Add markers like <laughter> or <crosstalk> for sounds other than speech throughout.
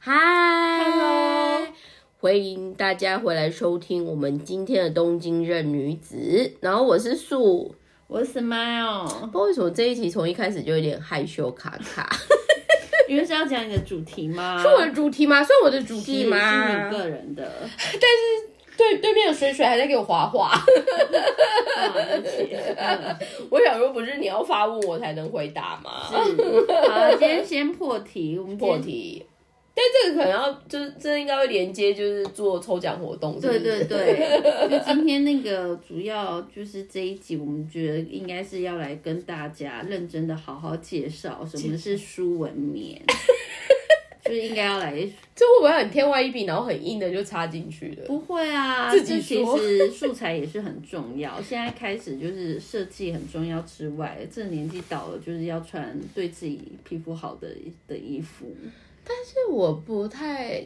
嗨 Hello 欢迎大家回来收听我们今天的东京任女子。然后我是素，我是 Smile，不知道为什么这一集从一开始就有点害羞卡卡，因为是要讲你的主题吗？是我的主题吗？算我的主题吗是吗？你个人的。但是对，对面的水水还在给我划划。啊对不起嗯我想说，不是你要发问我才能回答吗？是好，今天先破题，我们。破题。但这个可能要就是这应该会连接，就是做抽奖活动对，对对，<laughs> 就今天那个主要就是这一集，我们觉得应该是要来跟大家认真的好好介绍什么是舒文棉，<laughs> 就是应该要来这会不会很天外一笔，然后很硬的就插进去的？不会啊，自己其说实素材也是很重要。现在开始就是设计很重要之外，这年纪到了就是要穿对自己皮肤好的的衣服。是我不太，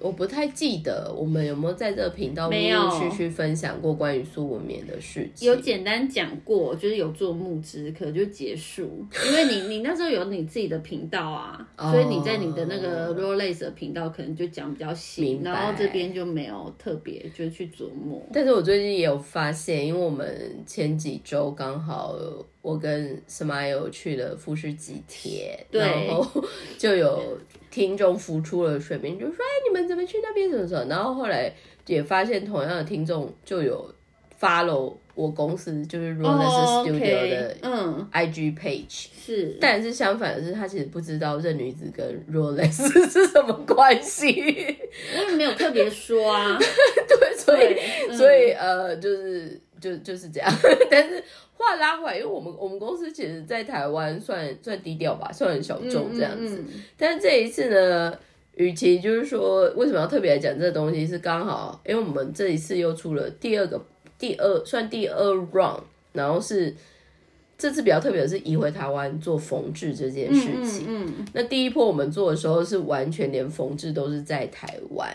我不太记得我们有没有在这个频道陆没有。陆续续分享过关于苏文棉的事情。有简单讲过，就是有做募资，可就结束，因为你 <laughs> 你那时候有你自己的频道啊，所以你在你的那个 Rolex 的频道可能就讲比较细，明白。然后这边就没有特别就去琢磨。但是我最近也有发现，因为我们前几周刚好我跟 Smile 去了富士吉铁，对。然后 <laughs> 就有听众浮出了水面，就说：“哎，你们怎么去那边？怎么怎么？”然后后来也发现同样的听众就有 follow 我公司就是 Rolex 哦 Studio 的嗯，IG page。是，但是相反的是，他其实不知道任女子跟 Rolex 是什么关系，<laughs> 因为没有特别说啊，对，所以所以呃，就是就就是这样。<laughs> 但是话拉回来，因为我们我们公司其实，在台湾算算低调吧，算很小众这样子。嗯嗯嗯但是这一次呢，与其就是说为什么要特别来讲这个东西，是刚好因为我们这一次又出了第二个第二算第二 round，然后是。这次比较特别的是移回台湾做缝制这件事情。嗯嗯那第一波我们做的时候是完全连缝制都是在台湾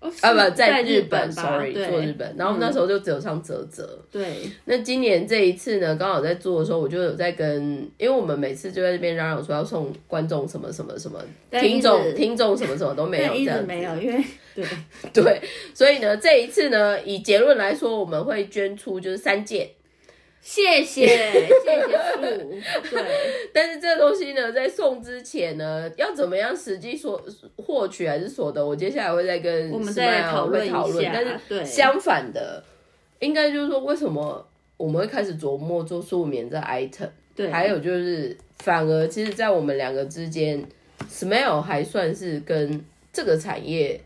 哦啊，不在日本 s o r r y 做日本。然后那时候就只有唱泽泽。对，那今年这一次呢，刚好在做的时候，我就有在跟，因为我们每次就在这边嚷嚷说要送观众什么什么什么，听众听众什么什么都没有，这样子没有，因为对 <laughs> 对，所以呢，这一次呢，以结论来说，我们会捐出就是三件，谢谢谢谢树，对，<laughs> 但是这个东西呢，在送之前呢，要怎么样实际所获取还是所得，我接下来会再跟我们再讨论会讨论。但是对相反的，应该就是说，为什么我们会开始琢磨做素棉这 item？对还有就是，反而其实，在我们两个之间，smell 还算是跟这个产业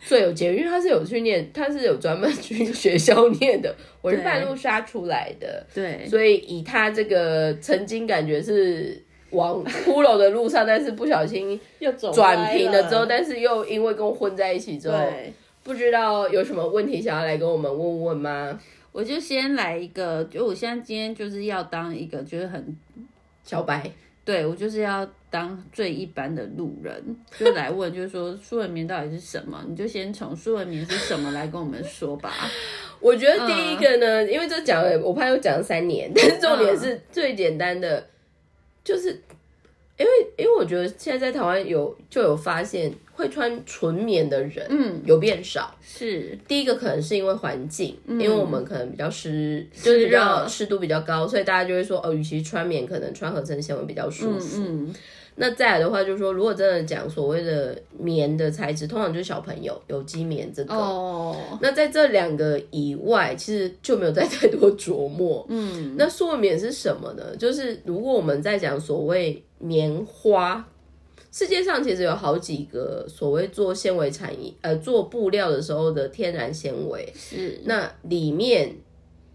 最有结，因为他是有去念，他是有专门去学校念的，<laughs> 我是半路杀出来的。对所以以他这个曾经感觉是往骷髅的路上，但是不小心又走转平了之后，但是又因为跟我混在一起之后，对。不知道有什么问题想要来跟我们问问吗？我就先来一个，就我现在今天就是要当一个就是很，小白，对我就是要当最一般的路人，<laughs> 就来问，就是说苏文棉到底是什么？你就先从苏文棉是什么来跟我们说吧。<laughs> 我觉得第一个呢，因为这讲了，我怕又讲了三年，<laughs> 但是重点是最简单的，就是因为因为我觉得现在在台湾有就有发现会穿纯棉的人，嗯，有变少。是，第一个可能是因为环境，因为我们可能比较湿，就是比较热湿度比较高，所以大家就会说，哦，与其穿棉，可能穿合成纤维比较舒服。嗯，那再来的话，就是说，如果真的讲所谓的棉的材质，通常就是小朋友有机棉这个。哦，那在这两个以外，其实就没有再 <laughs> 太多琢磨。嗯，那塑棉是什么呢？就是如果我们在讲所谓棉花，世界上其实有好几个所谓做纤维产业，呃，做布料的时候的天然纤维。是，那里面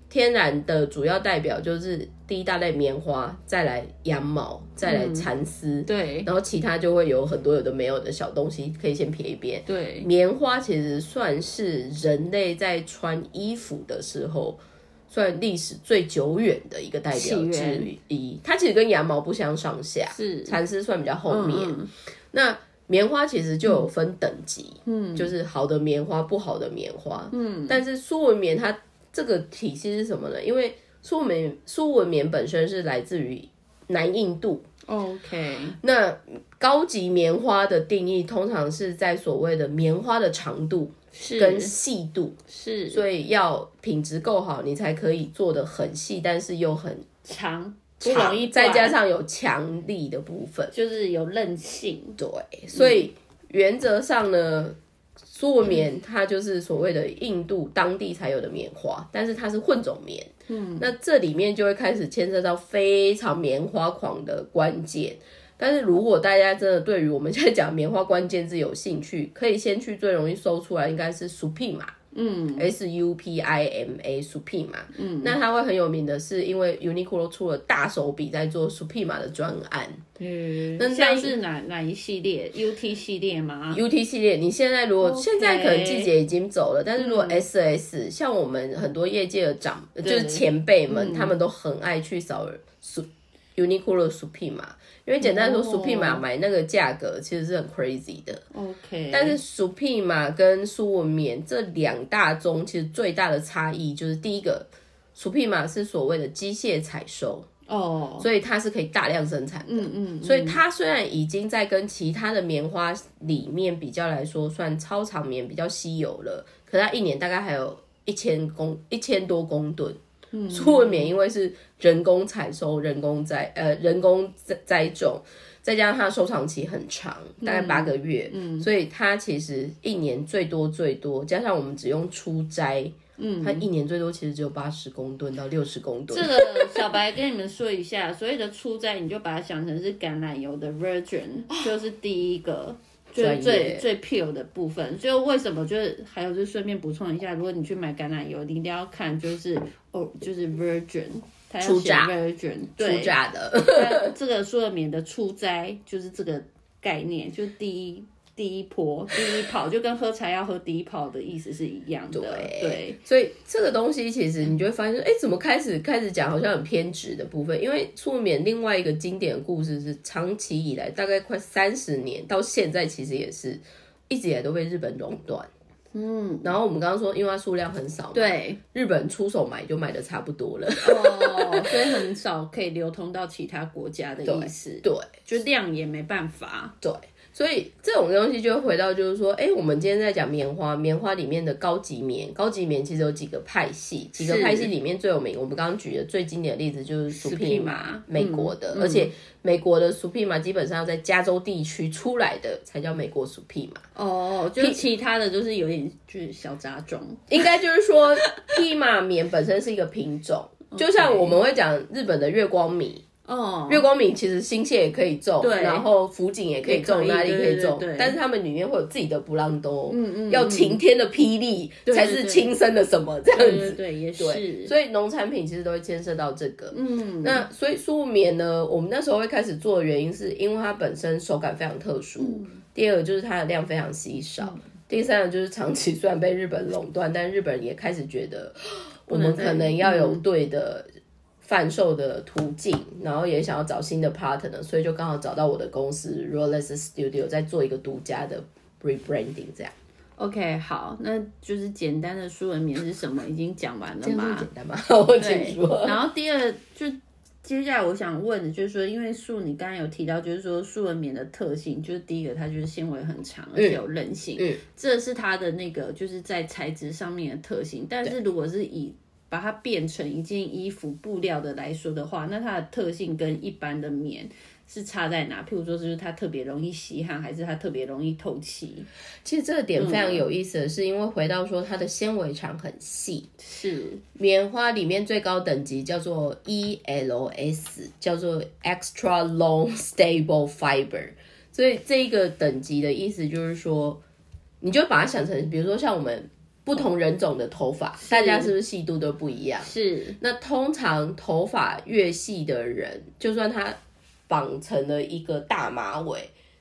天然的主要代表就是第一大类棉花，再来羊毛，再来蚕丝，对然后其他就会有很多有的没有的小东西，可以先撇一边。对，棉花其实算是人类在穿衣服的时候，算历史最久远的一个代表之一。它其实跟羊毛不相上下，是蚕丝算比较后面。嗯那棉花其实就有分等级，嗯，就是好的棉花，不好的棉花，嗯，但是苏文棉它这个体系是什么呢？因为苏文棉苏文棉本身是来自于南印度，OK，那高级棉花的定义通常是在所谓的棉花的长度是跟细度，是所以要品质够好，你才可以做的很细，但是又很长，不容易，再加上有强力的部分。就是有韧性。对，所以原则上呢，苏文棉它就是所谓的印度当地才有的棉花，但是它是混种棉。嗯，那这里面就会开始牵涉到非常棉花狂的关键。但是如果大家真的对于我们现在讲棉花关键字有兴趣，可以先去最容易搜出来，应该是 Supima。嗯，S U P I M A Supima，嗯，那它会很有名的是，因为 Uniqlo 出了大手笔在做 Supima 的专案，嗯，那像是哪哪一系列？UT 系列吗？UT 系列，你现在如果现在可能季节已经走了，但是如果 SS，、像我们很多业界的长就是前辈们，他们都很爱去扫 Su Uniqlo Supima，因为简单说、哦 Supima 买那个价格其实是很 crazy 的，OK，但是 Supima 跟苏文棉这两大宗其实最大的差异就是第一个。Supima 是所谓的机械采收，哦，所以它是可以大量生产的。嗯嗯，所以它虽然已经在跟其他的棉花里面比较来说算超长棉比较稀有了，可它一年大概还有一千公一千多公吨。嗯，苏文棉因为是人工采收、人工栽呃人工栽栽种，再加上它收藏期很长，大概八个月，嗯，所以它其实一年最多最多，加上我们只用初摘。嗯，它一年最多其实只有八十公吨到六十公吨。这个小白跟你们说一下，所谓的初摘，你就把它想成是橄榄油的 virgin，<laughs> 就是第一个。就是最最 pure 的部分，就为什么就是还有就顺便补充一下，如果你去买橄榄油，你一定要看就是哦，就是 virgin，它要 virgin，初对，榨的，<laughs> 这个说了免得出摘就是这个概念，就是第一第一波第一泡，就跟喝茶要喝第一泡的意思是一样的。对，所以这个东西其实你就会发现，哎，怎么开始开始讲好像很偏执的部分？因为促眠另外一个经典的故事是，长期以来大概快三十年到现在，其实也是一直以来都被日本垄断。嗯，然后我们刚刚说，因为它数量很少嘛，对，日本出手买就买的差不多了。哦，所以很少可以流通到其他国家的意思，对就量也没办法。对，所以这种东西就会回到就是说，哎，我们今天在讲棉花，棉花里面的高级棉，高级棉其实有几个派系，几个派系里面最有名，我们刚刚举的最经典的例子就是 Supima，Supima，美国的，嗯而且美国的 Supima 基本上要在加州地区出来的才叫美国 Supima，哦，就其他的就是有点就是小杂种。应该就是说 Pima 棉本身是一个品种。<laughs> 就像我们会讲日本的月光米，哦，月光米其实新泻也可以种，对然后福井也可以种，哪里可以种但是他们里面会有自己的布朗多，嗯嗯要晴天的霹雳才是亲生的什么这样子。对也是。对，所以农产品其实都会牵涉到这个。嗯，那所以素棉呢，我们那时候会开始做的原因，是因为它本身手感非常特殊。嗯第二个就是它的量非常稀少。第三个就是长期虽然被日本垄断，但日本人也开始觉得我们可能要有对的贩售的途径，然后也想要找新的 partner，所以就刚好找到我的公司 Rolex Studio 在做一个独家的 rebranding，这样 OK，好，那就是简单的书文棉是什么，已经讲完了这样嘛？简单吧？<laughs> 我请对说。然后第二就接下来我想问的就是说，因为树你刚刚有提到，就是说树纹棉的特性，就是第一个它就是纤维很长，而且有韧性，嗯这是它的那个就是在材质上面的特性。但是如果是以把它变成一件衣服布料的来说的话，那它的特性跟一般的棉是差在哪？譬如说，就是它特别容易吸汗，还是它特别容易透气？其实这个点非常有意思的是，因为回到说它的纤维长很细，是棉花里面最高等级叫做 ELS，叫做 Extra Long Stable Fiber。所以这一个等级的意思就是说，你就把它想成，比如说像我们不同人种的头发，大家是不是细度都不一样？是，那通常头发越细的人，就算他绑成了一个大马尾，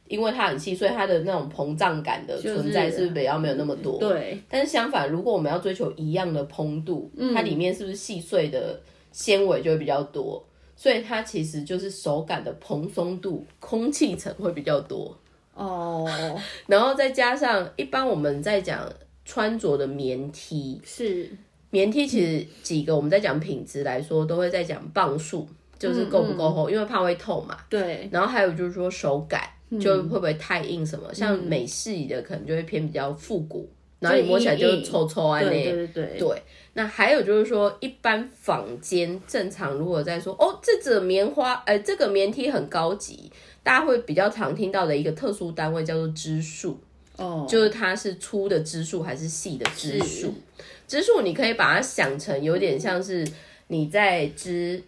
因为它很细，所以它的那种膨胀感的存在是不是比较没有那么多？对，但是相反，如果我们要追求一样的蓬度，嗯它里面是不是细碎的纤维就会比较多？所以它其实就是手感的蓬松度、空气层会比较多。哦，<laughs> 然后再加上一般我们在讲穿着的棉 T，是棉 T 其实几个我们在讲品质来说，都会在讲磅数，就是够不够厚，因为怕会透嘛。对，然后还有就是说手感，就会不会太硬什么？像美式的可能就会偏比较复古，然后你摸起来就臭臭啊那。对对对对。那还有就是说，一般坊间正常如果在说哦，这个棉花，呃，这个棉梯很高级，大家会比较常听到的一个特殊单位叫做支数。哦，就是它是粗的支数还是细的支数？支数你可以把它想成有点像是你在织，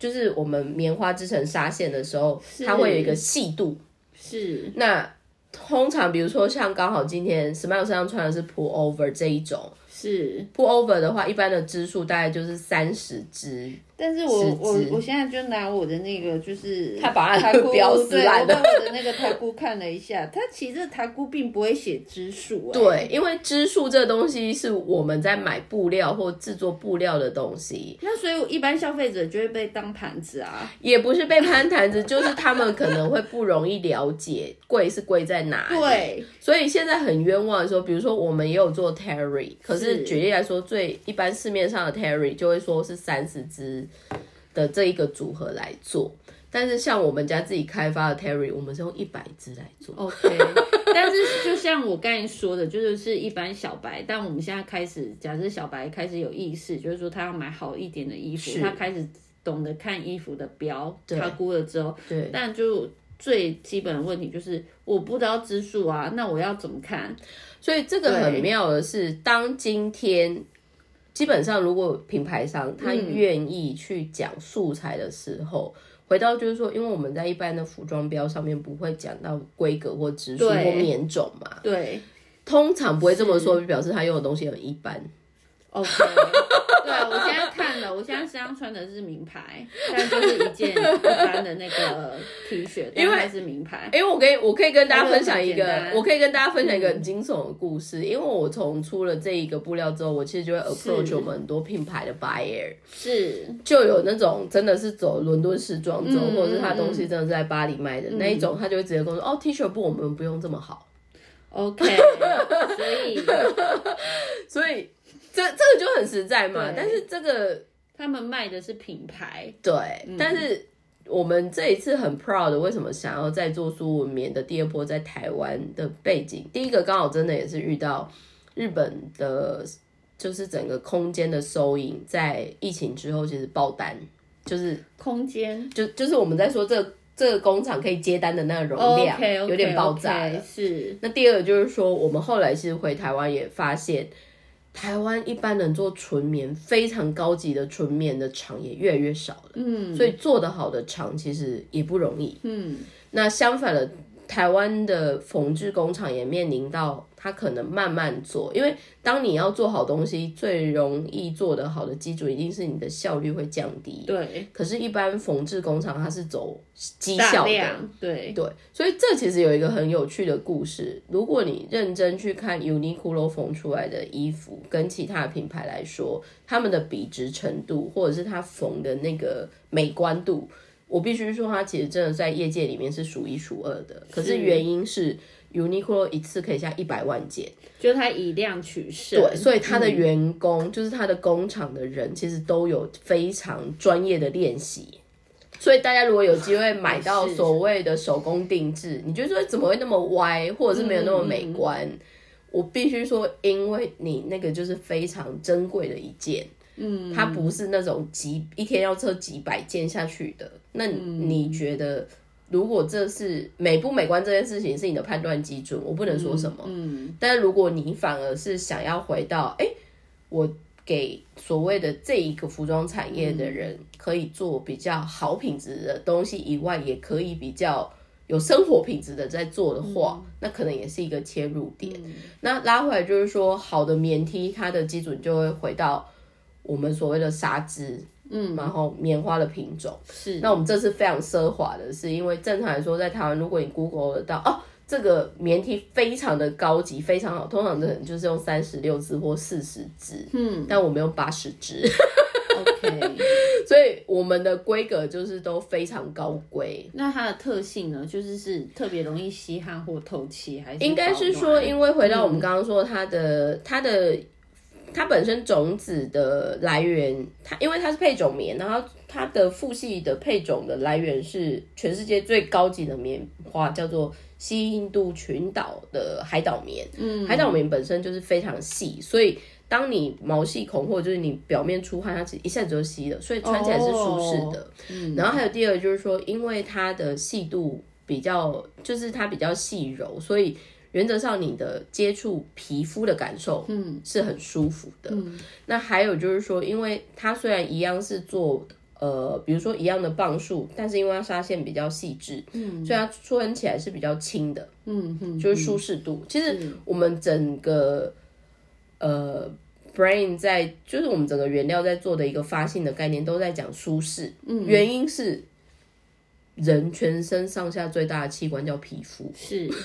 就是我们棉花织成纱线的时候，它会有一个细度。是。那通常比如说像刚好今天 Smile 身上穿的是 Pull Over 这一种，是 Pull Over 的话，一般的支数大概就是三十支。但是我我我现在就拿我的那个就是他把他的 <laughs> 标撕烂了，我把我的那个台姑看了一下，它其实台姑并不会写支数。对，因为支数这个东西是我们在买布料或制作布料的东西，那所以一般消费者就会被当盘子啊，也不是被攀盘子，就是他们可能会不容易了解贵是贵在哪里。对，所以现在很冤枉的时候，比如说我们也有做 Terry，可是举例来说，最一般市面上的 Terry 就会说是三十支。的这一个组合来做，但是像我们家自己开发的 Terry，我们是用一百支来做。OK，但是就像我刚才说的，就是是一般小白，但我们现在开始，假设小白开始有意识，就是说他要买好一点的衣服，他开始懂得看衣服的标，他估了之后，对，但就最基本的问题就是我不知道支数啊，那我要怎么看？所以这个很妙的是，当今天。基本上，如果品牌商他愿意去讲素材的时候，回到就是说，因为我们在一般的服装标上面不会讲到规格或指数或棉种嘛，对，通常不会这么说，表示他用的东西很一般。OK，<laughs> 对我现在看了，我现在身上穿的是名牌，但就是一件 <laughs> 一般的那个 T 恤，因为是名牌。因为我可以，我可以跟大家分享一个，我可以跟大家分享一个很惊悚的故事。因为我从出了这一个布料之后，我其实就会 approach 我们很多品牌的 buyer，是就有那种真的是走伦敦时装周，或者是他东西真的是在巴黎卖的那一种，他就会直接跟我说：“哦，T 恤布我们不用这么好。”OK，<laughs> 所以所以。这这个就很实在嘛，但是这个他们卖的是品牌，对，但是我们这一次很 proud，为什么想要再做苏文棉的第二波在台湾的背景？第一个刚好真的也是遇到日本的，就是整个空间的收银在疫情之后其实爆单，就是空间，就就是我们在说这这个工厂可以接单的那个容量有点爆炸了，是。那第二个就是说，我们后来其实回台湾也发现。台湾一般能做纯棉非常高级的纯棉的厂也越来越少了，嗯，所以做得好的厂其实也不容易，嗯，那相反的。台湾的缝制工厂也面临到，它可能慢慢做，因为当你要做好东西，最容易做得好的基础一定是你的效率会降低。对。可是，一般缝制工厂它是走绩效的，对对。所以这其实有一个很有趣的故事，如果你认真去看 Uniqlo 缝出来的衣服，跟其他品牌来说，他们的笔直程度，或者是它缝的那个美观度。我必须说，它其实真的在业界里面是数一数二的。可是原因是 Uniqlo 一次可以下一百万件，就它以量取胜。对，所以它的员工，就是它的工厂的人，其实都有非常专业的练习。所以大家如果有机会 <laughs> 买到所谓的手工定制，你觉得说怎么会那么歪，或者是没有那么美观？我必须说，因为你那个就是非常珍贵的一件。嗯，它不是那种几一天要测几百件下去的。那你觉得，如果这是美不美观这件事情是你的判断基准，我不能说什么。嗯，但是如果你反而是想要回到，哎，我给所谓的这一个服装产业的人，可以做比较好品质的东西以外，也可以比较有生活品质的在做的话，那可能也是一个切入点。那拉回来就是说，好的棉 T，它的基准就会回到。我们所谓的纱织，嗯，然后棉花的品种是。那我们这次非常奢华的是，因为正常来说，在台湾，如果你 Google 得到哦，这个棉 T 非常的高级，非常好，通常的就是用三十六支或四十支，嗯，但我们用八十支，OK。<laughs> 所以我们的规格就是都非常高规。那它的特性呢，就是是特别容易吸汗或透气，还是？应该是说，因为回到我们刚刚说它的它的。它本身种子的来源，它因为它是配种棉，然后它的父系的配种的来源是全世界最高级的棉花，叫做西印度群岛的海岛棉。嗯，海岛棉本身就是非常细，所以当你毛细孔或者就是你表面出汗，它一下子就吸了，所以穿起来是舒适的。嗯，然后还有第二就是说，因为它的细度比较，就是它比较细柔，所以。原则上，你的接触皮肤的感受，嗯，是很舒服的。那还有就是说，因为它虽然一样是做，呃，比如说一样的磅数，但是因为它纱线比较细致，嗯，所以它穿起来是比较轻的，嗯嗯，就是舒适度。其实我们整个，呃，brain 在就是我们整个原料在做的一个发性的概念，都在讲舒适。嗯，原因是人全身上下最大的器官叫皮肤，是。<laughs>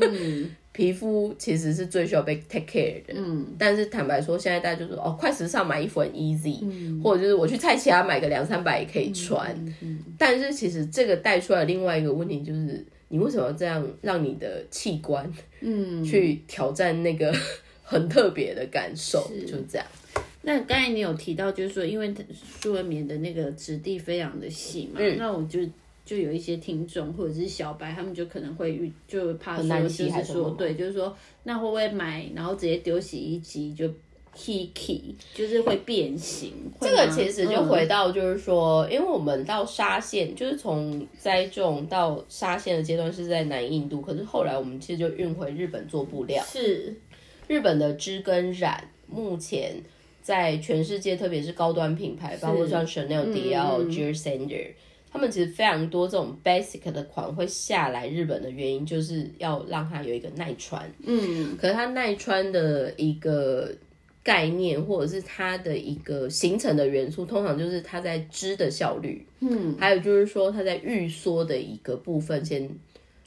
嗯，<laughs> 皮肤其实是最需要被 take care 的。嗯，但是坦白说，现在大家就说哦，快时尚买衣服很 easy，或者就是我去菜奇亚买个两三百也可以穿。嗯，但是其实这个带出来另外一个问题就是，你为什么要这样让你的器官，嗯，去挑战那个 <laughs> 很特别的感受？就这样。那刚才你有提到，就是说，因为舒文棉的那个质地非常的细嘛，那我就。就有一些听众或者是小白，他们就可能会遇，就怕说，就是说，对，就是说，那会不会买，然后直接丢洗衣机就 kiki，就是会变形？这个其实就回到就是说，因为我们到纱线，就是从栽种到纱线的阶段是在南印度，可是后来我们其实就运回日本做布料。是日本的织跟染，目前在全世界，特别是高端品牌，包括像 Chanel、Dior、j e e r 他们其实非常多这种 basic 的款会下来日本的原因，就是要让它有一个耐穿。嗯，可是它耐穿的一个概念，或者是它的一个形成的元素，通常就是它在织的效率。嗯，还有就是说它在预缩的一个部分，先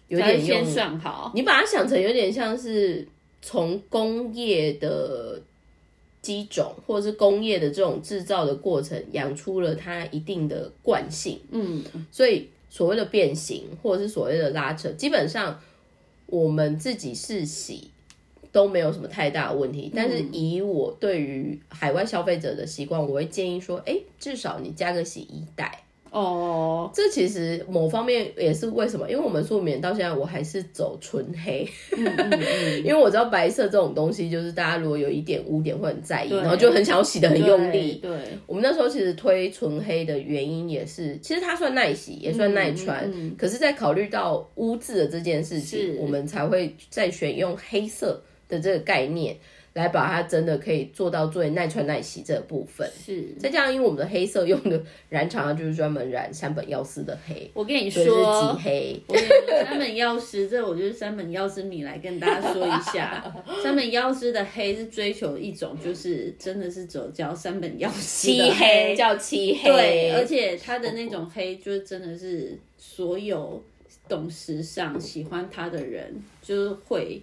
有点先算好。你把它想成有点像是从工业的。机种或者是工业的这种制造的过程，养出了它一定的惯性。嗯，所以所谓的变形或者是所谓的拉扯，基本上我们自己试洗都没有什么太大的问题。但是以我对于海外消费者的习惯，我会建议说，哎，至少你加个洗衣袋。哦，这其实某方面也是为什么？因为我们素棉到现在我还是走纯黑，<laughs> 因为我知道白色这种东西，就是大家如果有一点污点会很在意，然后就很想要洗的很用力。对，我们那时候其实推纯黑的原因也是，其实它算耐洗，也算耐穿。可是，在考虑到污渍的这件事情，我们才会再选用黑色的这个概念。来把它真的可以做到最耐穿耐洗这个部分，是再加上因为我们的黑色用的染厂就是专门染山本耀司的黑，我跟你说，极黑。山本耀司，这我就是山本耀司米来跟大家说一下，<laughs> 山本耀司的黑是追求一种就是真的是走叫山本耀司漆黑，叫漆黑，对，而且它的那种黑就是真的是所有懂时尚、喜欢它的人就是会。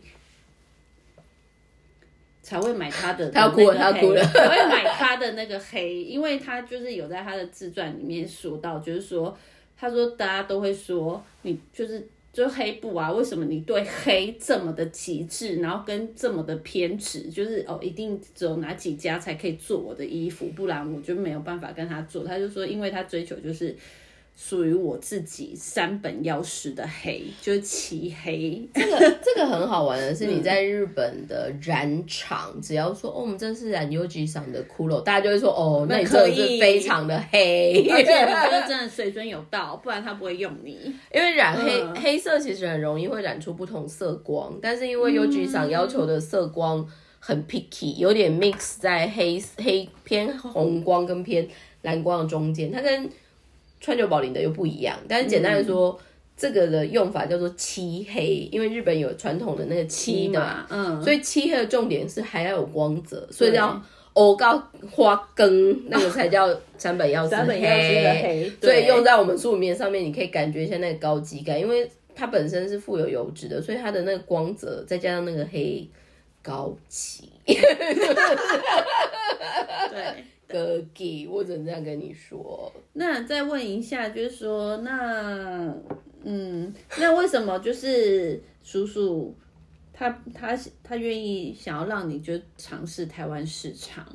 才会买他的，他要哭了，他要哭了。才会买他的那个黑，因为他就是有在他的自传里面说到，就是说，他说大家都会说你就是就黑布啊，为什么你对黑这么的极致，然后跟这么的偏执，就是哦，一定只有哪几家才可以做我的衣服，不然我就没有办法跟他做。他就说，因为他追求就是。属于我自己三本药师的黑，就是漆黑。这个这个很好玩的是，你在日本的染厂，只要说哦，我们这是染 UG 上的骷髅，大家就会说哦，那你真的是非常的黑，而且我觉得真的水准有到，不然他不会用你。因为染黑黑色其实很容易会染出不同色光，但是因为 UG 上要求的色光很 picky，有点 mix 在黑黑偏红光跟偏蓝光的中间，它跟川久保玲的又不一样，但是简单的说，这个的用法叫做漆黑，因为日本有传统的那个漆嘛，嗯，所以漆黑的重点是还要有光泽，所以叫欧高花根，那个才叫三本药师黑，<laughs> <laughs> 所以用在我们素面上面，你可以感觉一下那个高级感，因为它本身是富有油脂的，所以它的那个光泽再加上那个黑高级，<laughs> 对。哥给，我只能这样跟你说。那再问一下，就是说，那嗯，那为什么就是叔叔他他他愿意想要让你就尝试台湾市场。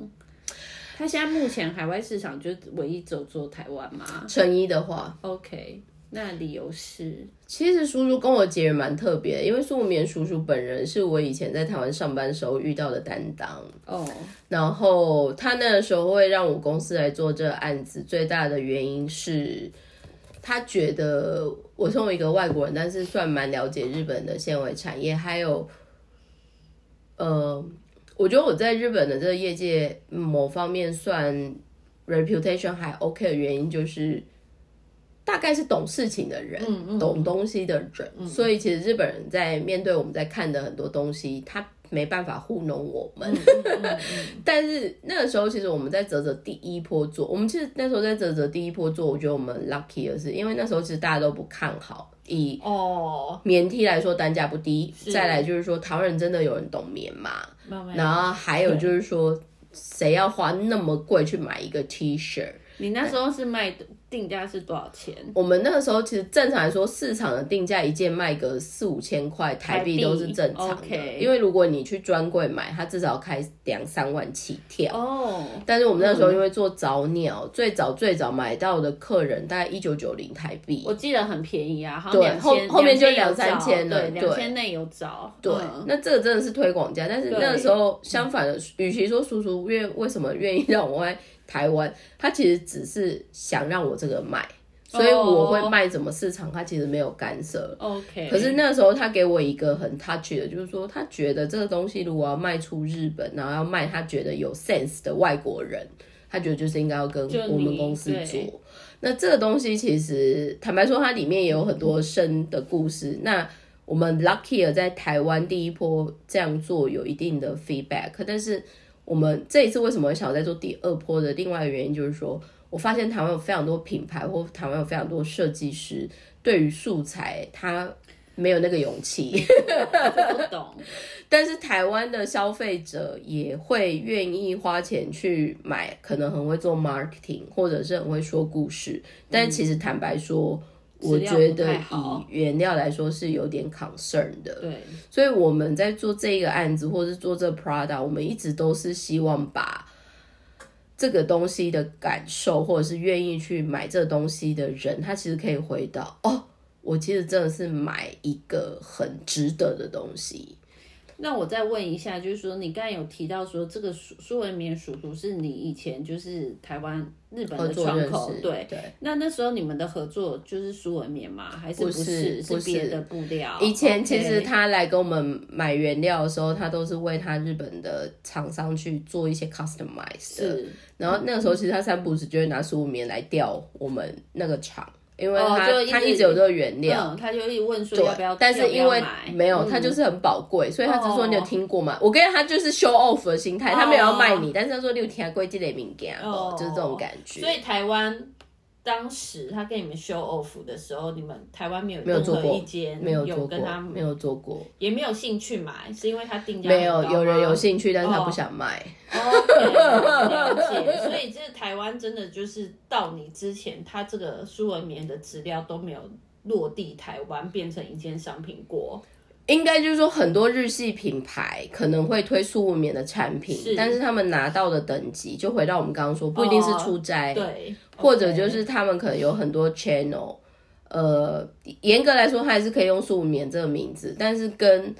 他现在目前海外市场就唯一只有做台湾吗成衣的话，？OK，那理由是其实叔叔跟我结缘蛮特别，因为素棉叔叔本人是我以前在台湾上班时候遇到的担当，哦，然后他那个时候会让我公司来做这个案子，最大的原因是。他觉得我身为一个外国人，但是算蛮了解日本的纤维产业，还有，呃，我觉得我在日本的这个业界某方面算 reputation 还 OK 的原因，就是大概是懂事情的人，懂东西的人，所以其实日本人在面对我们在看的很多东西，他没办法糊弄我们。<laughs> 但是那个时候，其实我们在泽泽第一波做，我们其实那时候在泽泽第一波做，我觉得我们 lucky 的是，因为那时候其实大家都不看好，以哦，棉 T 来说单价不低，再来就是说台湾人真的有人懂棉嘛，然后还有就是说谁要花那么贵去买一个 T 恤？你那时候是卖的定价是多少钱？我们那个时候其实正常来说，市场的定价一件卖个四五千块台币都是正常的因为如果你去专柜买，它至少开两三万起跳。哦，但是我们那时候因为做早鸟，最早最早买到的客人大概一九九零台币。我记得很便宜啊，好像对两千，后后面就2000有两三千了对，两千内有找，对，嗯那这个真的是推广价，但是那个时候相反的，与其说叔叔愿为什么愿意让我在台湾，他其实只是想让我这个卖，所以我会卖什么市场，他其实没有干涉。OK，可是那个时候他给我一个很 touch 的，就是说他觉得这个东西如果要卖出日本，然后要卖他觉得有 sense 的外国人，他觉得就是应该要跟我们公司做。那这个东西其实坦白说，它里面也有很多深的故事。那我们 lucky 的在台湾第一波这样做有一定的 feedback，但是我们这一次为什么想要再做第二波的另外一个原因就是说，我发现台湾有非常多品牌或台湾有非常多设计师对于素材他没有那个勇气，不懂，但是台湾的消费者也会愿意花钱去买，可能很会做 marketing 或者是很会说故事，但其实坦白说。我觉得以原料来说是有点 concern 的，对，所以我们在做这个案子或是做这个 Prada，我们一直都是希望把这个东西的感受，或者是愿意去买这个东西的人，他其实可以回到哦，我其实真的是买一个很值得的东西。那我再问一下，就是说你刚才有提到说这个苏苏文棉叔叔是你以前就是台湾日本的窗口，对。对。那那时候你们的合作就是苏文棉吗？还是不是是别的布料？以前其实他来跟我们买原料的时候，他都是为他日本的厂商去做一些 customize 的。是然后那个时候，其实他三不五时就会拿苏文棉来调我们那个厂，因为哦他、他一直有这个原料。嗯，他就一直问说要不要，但是因为没有，他就是很宝贵，所以他只说哦你有听过吗？我跟他就是 show off 的心态，他没有要卖你，但是他说你有听过这类物件哦，就是这种感觉。所以台湾当时他跟你们 show off 的时候，你们台湾没有任何做过意见，没有做过跟他，没有做过，也没有兴趣买，是因为他定价没有有人有兴趣，但是他哦不想卖。OK，了解。所以这台湾真的就是到你之前，他这个舒文棉的资料都没有落地台湾，变成一件商品过。应该就是说，很多日系品牌可能会推素无棉的产品，是但是他们拿到的等级，就回到我们刚刚说，不一定是出差，对，或者就是他们可能有很多 channel。呃，严格来说，还是可以用素无棉这个名字，但是跟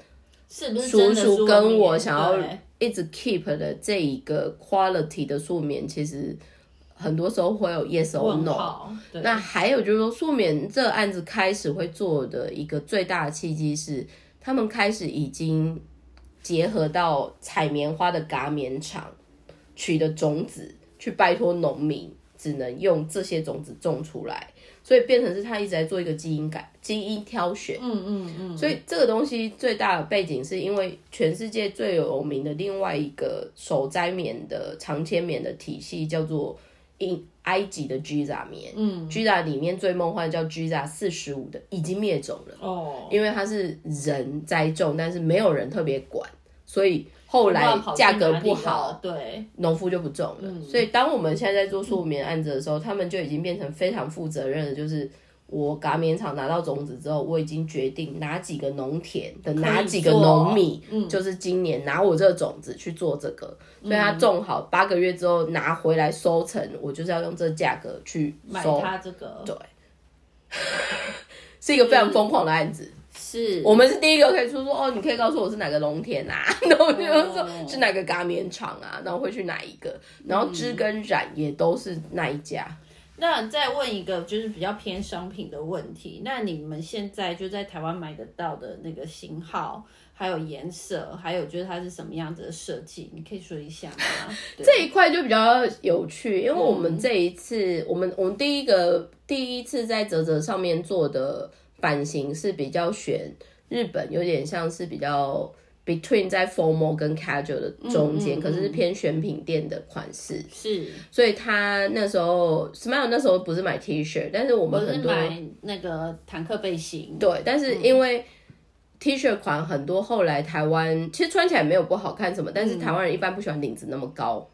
叔叔跟我想要一直 keep 的这一个 quality 的素棉，其实很多时候会有 yes or no。那还有就是说，素棉这个案子开始会做的一个最大的契机是，他们开始已经结合到采棉花的轧棉厂取的种子，去拜托农民只能用这些种子种出来，所以变成是他一直在做一个基因改、基因挑选。嗯嗯嗯，所以这个东西最大的背景是因为全世界最有名的另外一个手摘棉的长纤棉的体系叫做印埃及的 Giza 棉，嗯，Giza 里面最梦幻叫 Giza 四十五的已经灭种了，哦，因为它是人栽种，但是没有人特别管，所以后来价格不好，对，农夫就不种了。所以当我们现在在做素棉案子的时候，他们就已经变成非常负责任的，就是我嘎棉厂拿到种子之后，我已经决定哪几个农田的哪几个农民，就是今年拿我这个种子去做这个，所以它种好八个月之后拿回来收成，我就是要用这个价格去买收。它这个。对，<laughs> 是一个非常疯狂的案子。是。我们是第一个可以说说哦，你可以告诉我是哪个农田啊，<laughs> 然后就说是哪个嘎棉厂啊，然后会去哪一个，然后织跟染也都是那一家。那再问一个就是比较偏商品的问题，那你们现在就在台湾买得到的那个型号，还有颜色，还有就是它是什么样子的设计，你可以说一下吗？对这一块就比较有趣，因为我们这一次，我们我们第一个第一次在泽泽上面做的版型是比较选日本，有点像是比较 between 在 formal 跟 casual 的中间，嗯嗯可是是偏选品店的款式，是。所以他那时候 Smile 那时候不是买 T 恤，但是我我们很多买那个坦克背心，对，但是因为 T 恤款很多，后来台湾其实穿起来没有不好看什么，但是台湾人一般不喜欢领子那么高。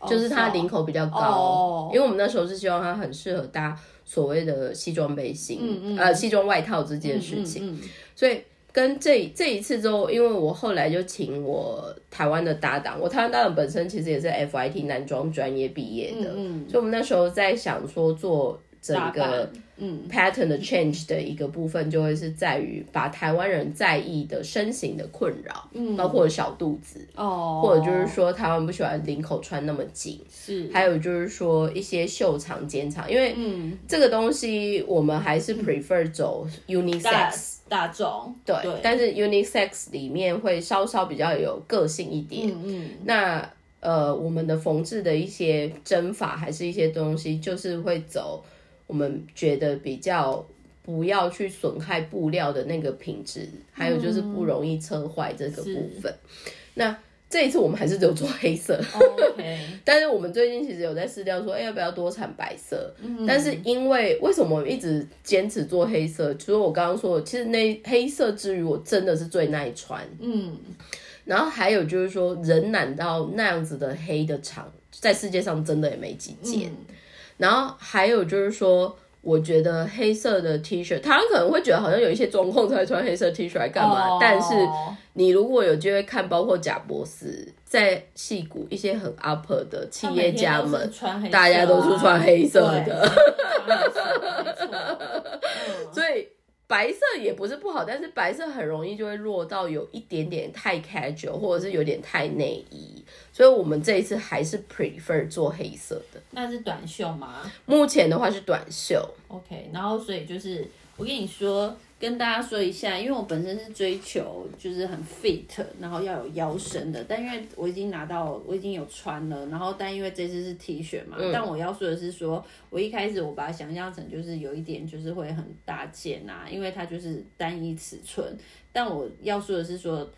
哦，就是它领口比较高，哦。因为我们那时候是希望它很适合搭所谓的西装背心，嗯嗯。呃，西装外套这件事情。所以跟这这一次之后，因为我后来就请我台湾的搭档，我台湾搭档本身其实也是 FIT 男装专业毕业的，嗯嗯。所以我们那时候在想说做整打个嗯。pattern 的 change 的一个部分，就会是在于把台湾人在意的身形的困扰，嗯。包括小肚子，哦，或者就是说台湾不喜欢领口穿那么紧。是。还有就是说一些袖长、肩长，因为嗯。这个东西我们还是 prefer 走 unisex，大众对，对，但是 unisex 里面会稍稍比较有个性一点。嗯嗯。那呃，我们的缝制的一些针法还是一些东西，就是会走我们觉得比较不要去损害布料的那个品质，还有就是不容易车坏这个部分。那这一次我们还是只有做黑色。<laughs> 但是我们最近其实有在试调说，哎、要不要多产白色？嗯但是因为为什么我们一直坚持做黑色？除了我刚刚说的，其实那黑色之余，我真的是最耐穿。嗯然后还有就是说，人染到那样子的黑的厂，在世界上真的也没几件。嗯然后还有就是说，我觉得黑色的 T 恤，台湾可能会觉得好像有一些状况才会穿黑色 T 恤来干嘛？哦。但是你如果有机会看，包括贾博士在戏谷一些很 upper 的企业家们大家都是穿黑色的对穿黑色没错嗯所以白色也不是不好，但是白色很容易就会落到有一点点太 casual，或者是有点太内衣，所以我们这一次还是 prefer 做黑色的。那是短袖吗目前的话是短袖，？OK，然后所以就是我跟你说，跟大家说一下，因为我本身是追求就是很 fit，然后要有腰身的，但因为我已经拿到，我已经有穿了，然后但因为这次是 T 恤嘛，但我要说的是说，我一开始我把它想象成就是有一点就是会很大件啊，因为它就是单一尺寸，但我要说的是说，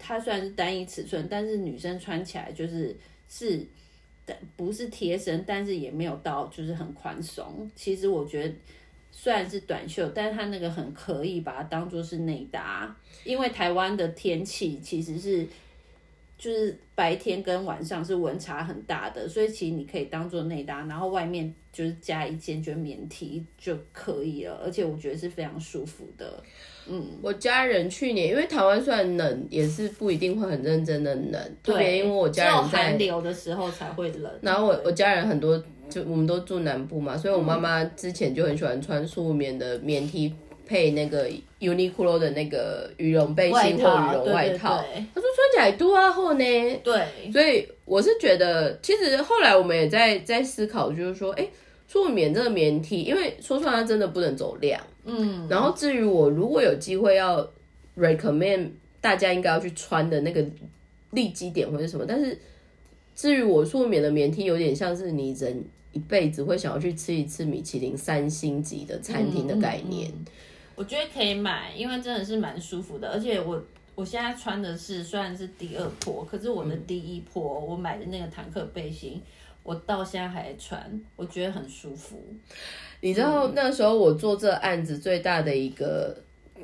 它虽然是单一尺寸，但是女生穿起来就是是。但不是贴身，但是也没有到就是很宽松。其实我觉得虽然是短袖，但是它那个很可以把它当做是内搭，因为台湾的天气其实是就是白天跟晚上是温差很大的，所以其实你可以当做内搭，然后外面就是加一件就棉 T 就可以了，而且我觉得是非常舒服的。嗯我家人去年因为台湾虽然冷，也是不一定会很认真的冷，特别因为我家人在寒流的时候才会冷。然后我我家人很多就我们都住南部嘛，所以我妈妈之前就很喜欢穿素棉的棉 T 配那个 Uniqlo 的那个羽绒背心或羽绒外套，对她说穿起来多啊厚呢。对，所以我是觉得，其实后来我们也在在思考，就是说，哎，素棉这个棉 T，因为说穿它真的不能走量。嗯，然后至于我如果有机会要 recommend 大家应该要去穿的那个利基点或者什么，但是至于我素棉的棉 T，有点像是你人一辈子会想要去吃一次米其林三星级的餐厅的概念。嗯我觉得可以买，因为真的是蛮舒服的，而且我我现在穿的是虽然是第二波，可是我的第一波、我买的那个坦克背心，我到现在还穿，我觉得很舒服。你知道那时候我做这案子最大的一个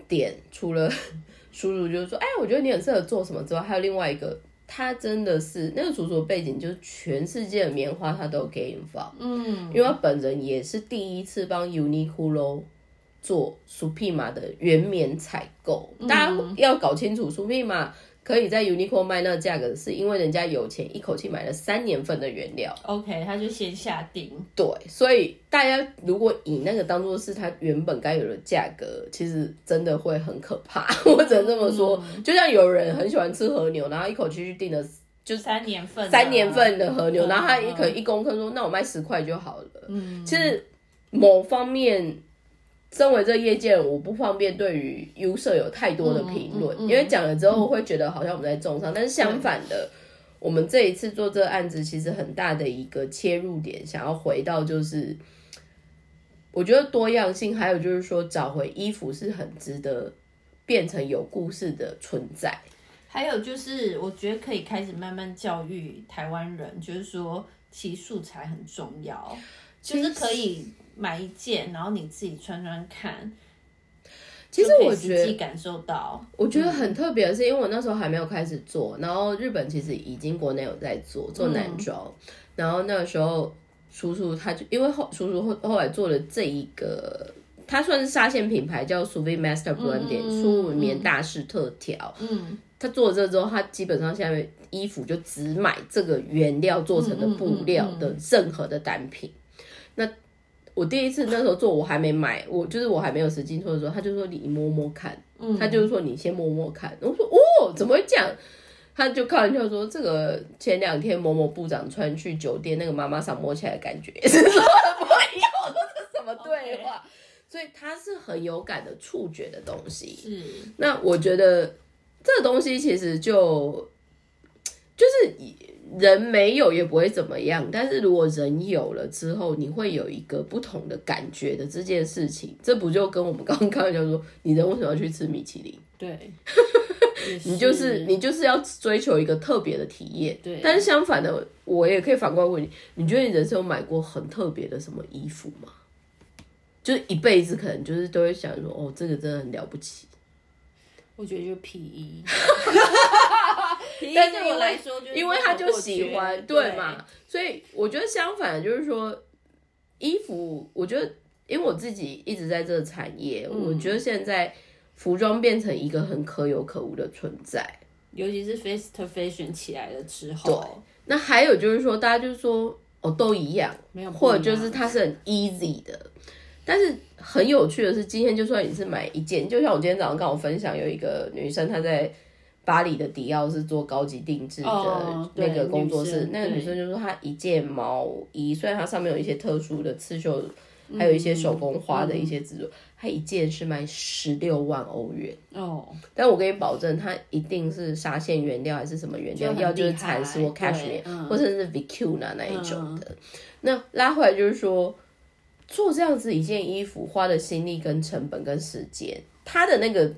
点，除了 <laughs> 叔叔就是说，哎，我觉得你很适合做什么之外，还有另外一个，他真的是那个叔叔背景，就是全世界的棉花他都有给 info，嗯，因为他本人也是第一次帮 Uniqlo 做 Supreme 的原棉采购。大家要搞清楚，Supreme 可以在 Uniqlo 卖那个价格，是因为人家有钱，一口气买了三年份的原料。OK，他就先下定。对，所以大家如果以那个当做是它原本该有的价格，其实真的会很可怕。<laughs> 我只能这么说，就像有人很喜欢吃和牛，然后一口气去订了就三年份，三年份的和牛，嗯然后他一可能一公克说，那我卖十块就好了。嗯，其实某方面，身为这业界人，我不方便对于 U 社有太多的评论，因为讲了之后会觉得好像我们在重伤，但是相反的。我们这一次做这个案子，其实很大的一个切入点，想要回到就是，我觉得多样性，还有就是说找回衣服是很值得变成有故事的存在。还有就是，我觉得可以开始慢慢教育台湾人，就是说，其实素材很重要，就是可以买一件，然后你自己穿穿看。其实我觉得实际感受到，我觉得很特别的是，因为我那时候还没有开始做，然后日本其实已经国内有在做做男装，然后那个时候叔叔他就因为后叔叔后后来做了这一个，他算是沙县品牌叫 s u v i Master Blending 嗯苏文棉大师特调，嗯，他做了这之后，他基本上现在衣服就只买这个原料做成的布料的任何的单品。那我第一次那时候做，我还没买，我就是我还没有实际做的时候，他就说你摸摸看，嗯他就是说你先摸摸看。我说哦，怎么会这样？他就开玩笑说，这个前两天某某部长穿去酒店那个妈妈桑摸起来的感觉也是说的不一样。我说这什么对话？所以它是很有感的触觉的东西。是，那我觉得这个东西其实就就是人没有也不会怎么样，但是如果人有了之后，你会有一个不同的感觉的这件事情，这不就跟我们刚刚开玩笑说，你人为什么要去吃米其林？对，<laughs> 你就是你就是要追求一个特别的体验。对但是相反的，我也可以反过来问你，你觉得你人生有买过很特别的什么衣服吗？就是一辈子可能就是都会想说，哦，这个真的很了不起。我觉得就 <laughs> 是 PE，PE 但对我来说就因为他就喜欢，对嘛？？所以我觉得相反的就是说，衣服，我觉得因为我自己一直在这个产业，我觉得现在服装变成一个很可有可无的存在。尤其是 fast fashion 起来了之后，对那还有就是说，大家就是说，哦，都一样，没有不或者就是它是很 easy 的。但是很有趣的是，今天就算你是买一件，就像我今天早上跟我分享，有一个女生她在巴黎的迪奥是做高级定制的那个工作室，那个女生就说她一件毛衣，虽然它上面有一些特殊的刺绣，还有一些手工花的一些制作，她一件是卖十六万欧元。哦，但我跟你保证，它一定是纱线原料还是什么原料，要就是蚕丝或 cashmere，嗯或者是 vicuna 那一种的。那拉回来就是说，做这样子一件衣服花的心力跟成本跟时间，它的那个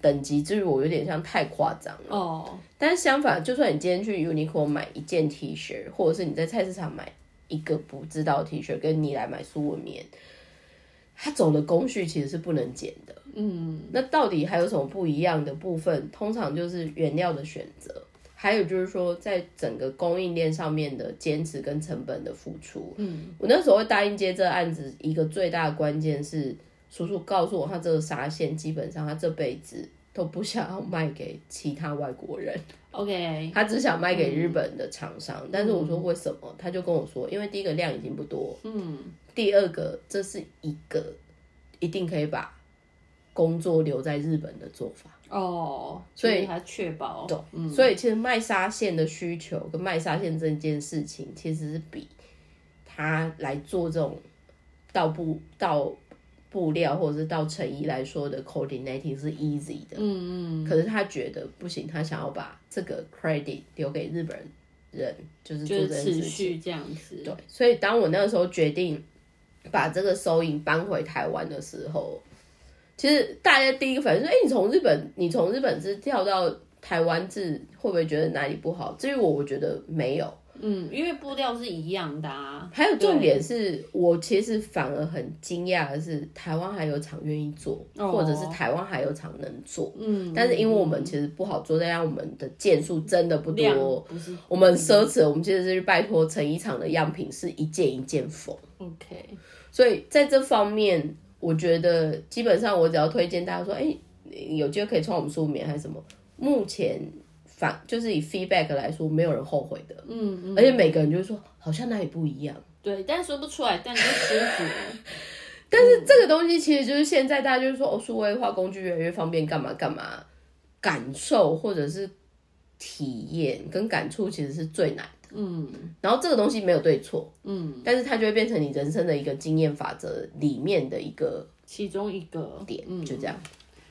等级，至于我有点像太夸张了。哦，但是相反，就算你今天去 Uniqlo 买一件 T 恤，或者是你在菜市场买一个不知道 T 恤，跟你来买苏文棉，它走的工序其实是不能减的。嗯，那到底还有什么不一样的部分？通常就是原料的选择，还有就是说在整个供应链上面的坚持跟成本的付出。嗯，我那时候会答应接这个案子，一个最大的关键是叔叔告诉我，他这个纱线基本上他这辈子都不想要卖给其他外国人。OK，他只想卖给日本的厂商，但是我说为什么？他就跟我说，因为第一个量已经不多，嗯，第二个这是一个一定可以把工作留在日本的做法。哦，所以就是他确保，嗯，所以其实卖纱线的需求跟卖纱线这件事情，其实是比他来做这种到布到布料或者是到成衣来说的 coordinating 是 easy 的。嗯嗯，可是他觉得不行，他想要把这个 credit 留给日本人，就是做这件事情。续这样子，对，所以当我那个时候决定把这个收银搬回台湾的时候，其实大家第一个反应是：哎、你从日本，你从日本是跳到台湾制，会不会觉得哪里不好？至于我，我觉得没有。嗯，因为布料是一样的啊，还有重点是我其实反而很惊讶的是，台湾还有厂愿意做，哦或者是台湾还有厂能做。嗯，但是因为我们其实不好做，再加上我们的件数真的不多，不是我们奢侈，我们其实是去拜托成衣厂的样品是一件一件缝。OK，所以在这方面，我觉得基本上我只要推荐大家说，哎、有机会可以穿我们舒眠还是什么，目前反就是以 feedback 来说，没有人后悔的，嗯嗯，而且每个人就是说好像哪里不一样。对，但说不出来，但就舒服。<laughs> 但是这个东西其实就是现在大家就是说，哦，数位化工具越来越方便，干嘛干嘛，感受或者是体验跟感触其实是最难的。嗯然后这个东西没有对错，嗯，但是它就会变成你人生的一个经验法则里面的一个其中一个点，嗯，就这样。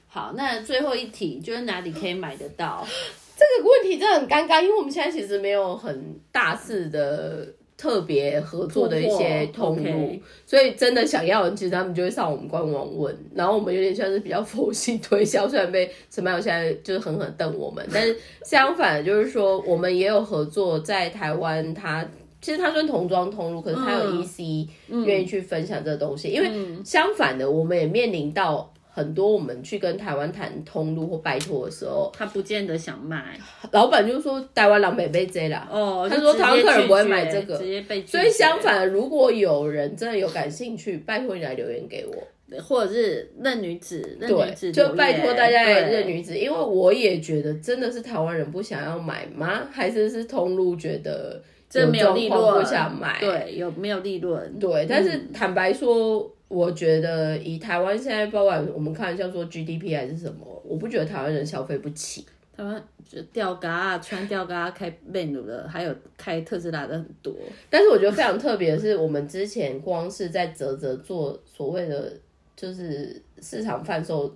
好，那最后一题就是哪里可以买得到？这个问题真的很尴尬，因为我们现在其实没有很大肆的特别合作的一些通路，所以真的想要人，其实他们就会上我们官网问，然后我们有点像是比较佛系推销，虽然被陈曼友现在就是狠狠瞪我们，但是相反就是说，我们也有合作在台湾，他。其实他算童装通路，可是他有嗯 EC 愿意去分享这个东西，因为相反的，我们也面临到很多我们去跟台湾谈通路或拜托的时候，他不见得想卖老板就说台湾狼美被这啦，哦，他说台湾客人不会买这个直接被拒。所以相反，如果有人真的有感兴趣，拜托你来留言给我，或者是任女子，任女子对，就拜托大家来女子，因为我也觉得真的是台湾人不想要买吗？还是是通路觉得这没有利润，不想买？对，有没有利润？对，但是嗯坦白说，我觉得以台湾现在，不管我们看像说 GDP 还是什么，我不觉得台湾人消费不起。台湾就吊嘎啊，穿吊嘎啊开贝努的，还有开特斯拉的很多。但是我觉得非常特别的是，我们之前光是在泽泽做所谓的就是市场贩售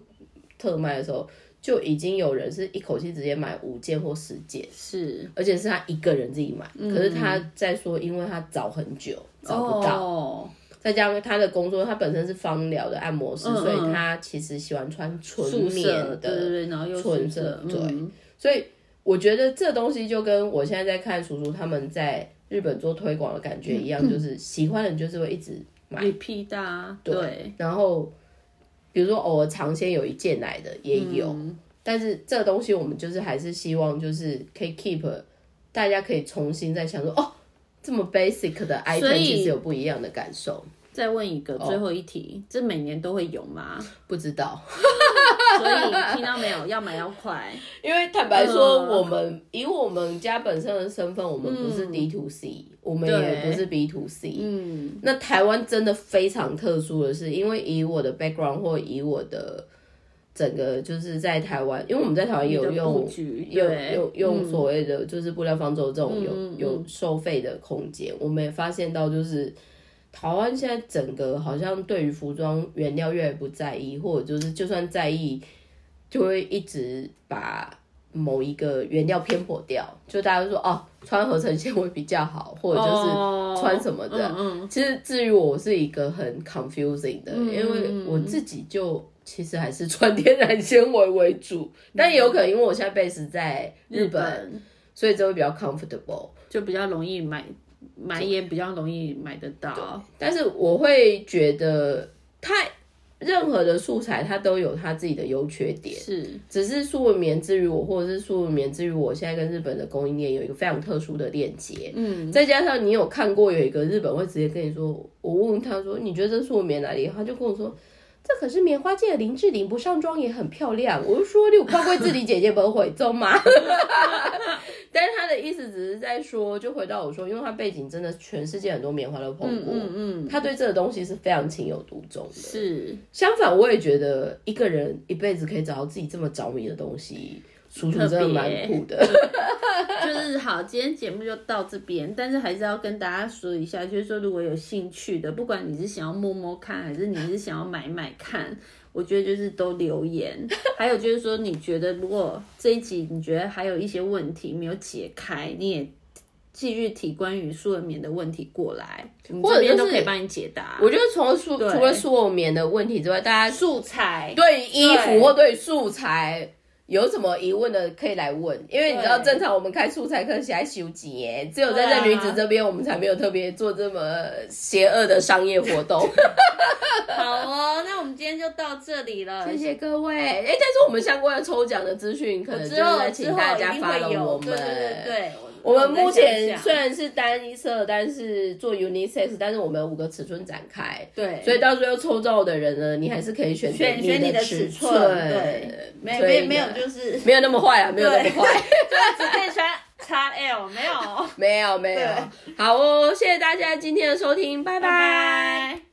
特卖的时候，就已经有人是一口气直接买五件或十件，是而且是他一个人自己买。嗯可是他在说，因为他找很久找不到，哦，再加上他的工作，他本身是芳疗的按摩师，嗯嗯所以他其实喜欢穿纯宿棉的，对对的，对，然后又纯色，对嗯，所以我觉得这东西就跟我现在在看叔叔他们在日本做推广的感觉一样，就是喜欢的人就是会一直买。repeat 的啊，对，然后比如说偶尔尝鲜有一件来的也有，嗯。但是这个东西我们就是还是希望就是可以 keep 大家可以重新再想说哦，这么 basic 的所 item 以其实有不一样的感受。再问一哦个最后一题，这每年都会有吗？不知道，<laughs> 所以听到没有？要买要快，<laughs> 因为坦白说，嗯我们以我们家本身的身份，我们不是 D to C，、我们也不是 B to C。嗯，那台湾真的非常特殊的是，因为以我的 background 或以我的整个就是在台湾，因为我们在台湾也有用，有有用嗯所谓的就是布料方舟这种有、有收费的空间，我们也发现到就是台湾现在整个好像对于服装原料越来越不在意，或者就是就算在意，就会一直把某一个原料偏颇掉，就大家就说哦穿合成纤维比较好，或者就是哦穿什么的。嗯嗯其实至于我，我是一个很 confusing 的，嗯因为我自己就其实还是穿天然纤维为主，但也有可能因为我现在 base 在日本，所以这会比较 comfortable。就比较容易买，买也比较容易买得到。但是我会觉得它任何的素材它都有它自己的优缺点，是，只是素文棉之于我，或者是素文棉之于我现在跟日本的供应链有一个非常特殊的链接。嗯，再加上你有看过有一个日本会直接跟你说，我问他说你觉得这素文棉哪里？他就跟我说。这可是棉花界的林志玲，不上妆也很漂亮。<laughs> 我就说你有看过志玲姐姐不会中吗？<laughs> 但是他的意思只是在说，就回到我说，因为他背景真的全世界很多棉花都碰过，嗯嗯，他对这个东西是非常情有独钟的。是，相反，我也觉得一个人一辈子可以找到自己这么着迷的东西，叔叔真的蛮酷的。就是好，今天节目就到这边，但是还是要跟大家说一下，就是说如果有兴趣的，不管你是想要摸摸看，还是你是想要买买看，我觉得就是都留言。<laughs> 还有就是说，你觉得如果这一集你觉得还有一些问题没有解开，你也继续提关于素人棉的问题过来，我们这边都可以帮你解答。我觉得除了素除了素偶棉的问题之外，大家素材对于衣服或对于素材有什么疑问的，可以来问。因为你知道，正常我们开素材课是来修几耶，只有在这女子这边，我们才没有特别做这么邪恶的商业活动。好哦，那我们今天就到这里了，谢谢各位。哎，但是我们相关的抽奖的资讯，可能就是之后在请大家发了我们。对对对，我我们目前虽然是单一色，但是做 unisex，但是我们有五个尺寸展开，对，所以到最后抽到的人呢，你还是可以选择选选你的尺寸，对，没没没有就是 <laughs> 没有那么坏啊，没有那么坏，<laughs> 只可以穿 XL，<laughs> 没有，没有没有。好哦，谢谢大家今天的收听，拜。拜拜。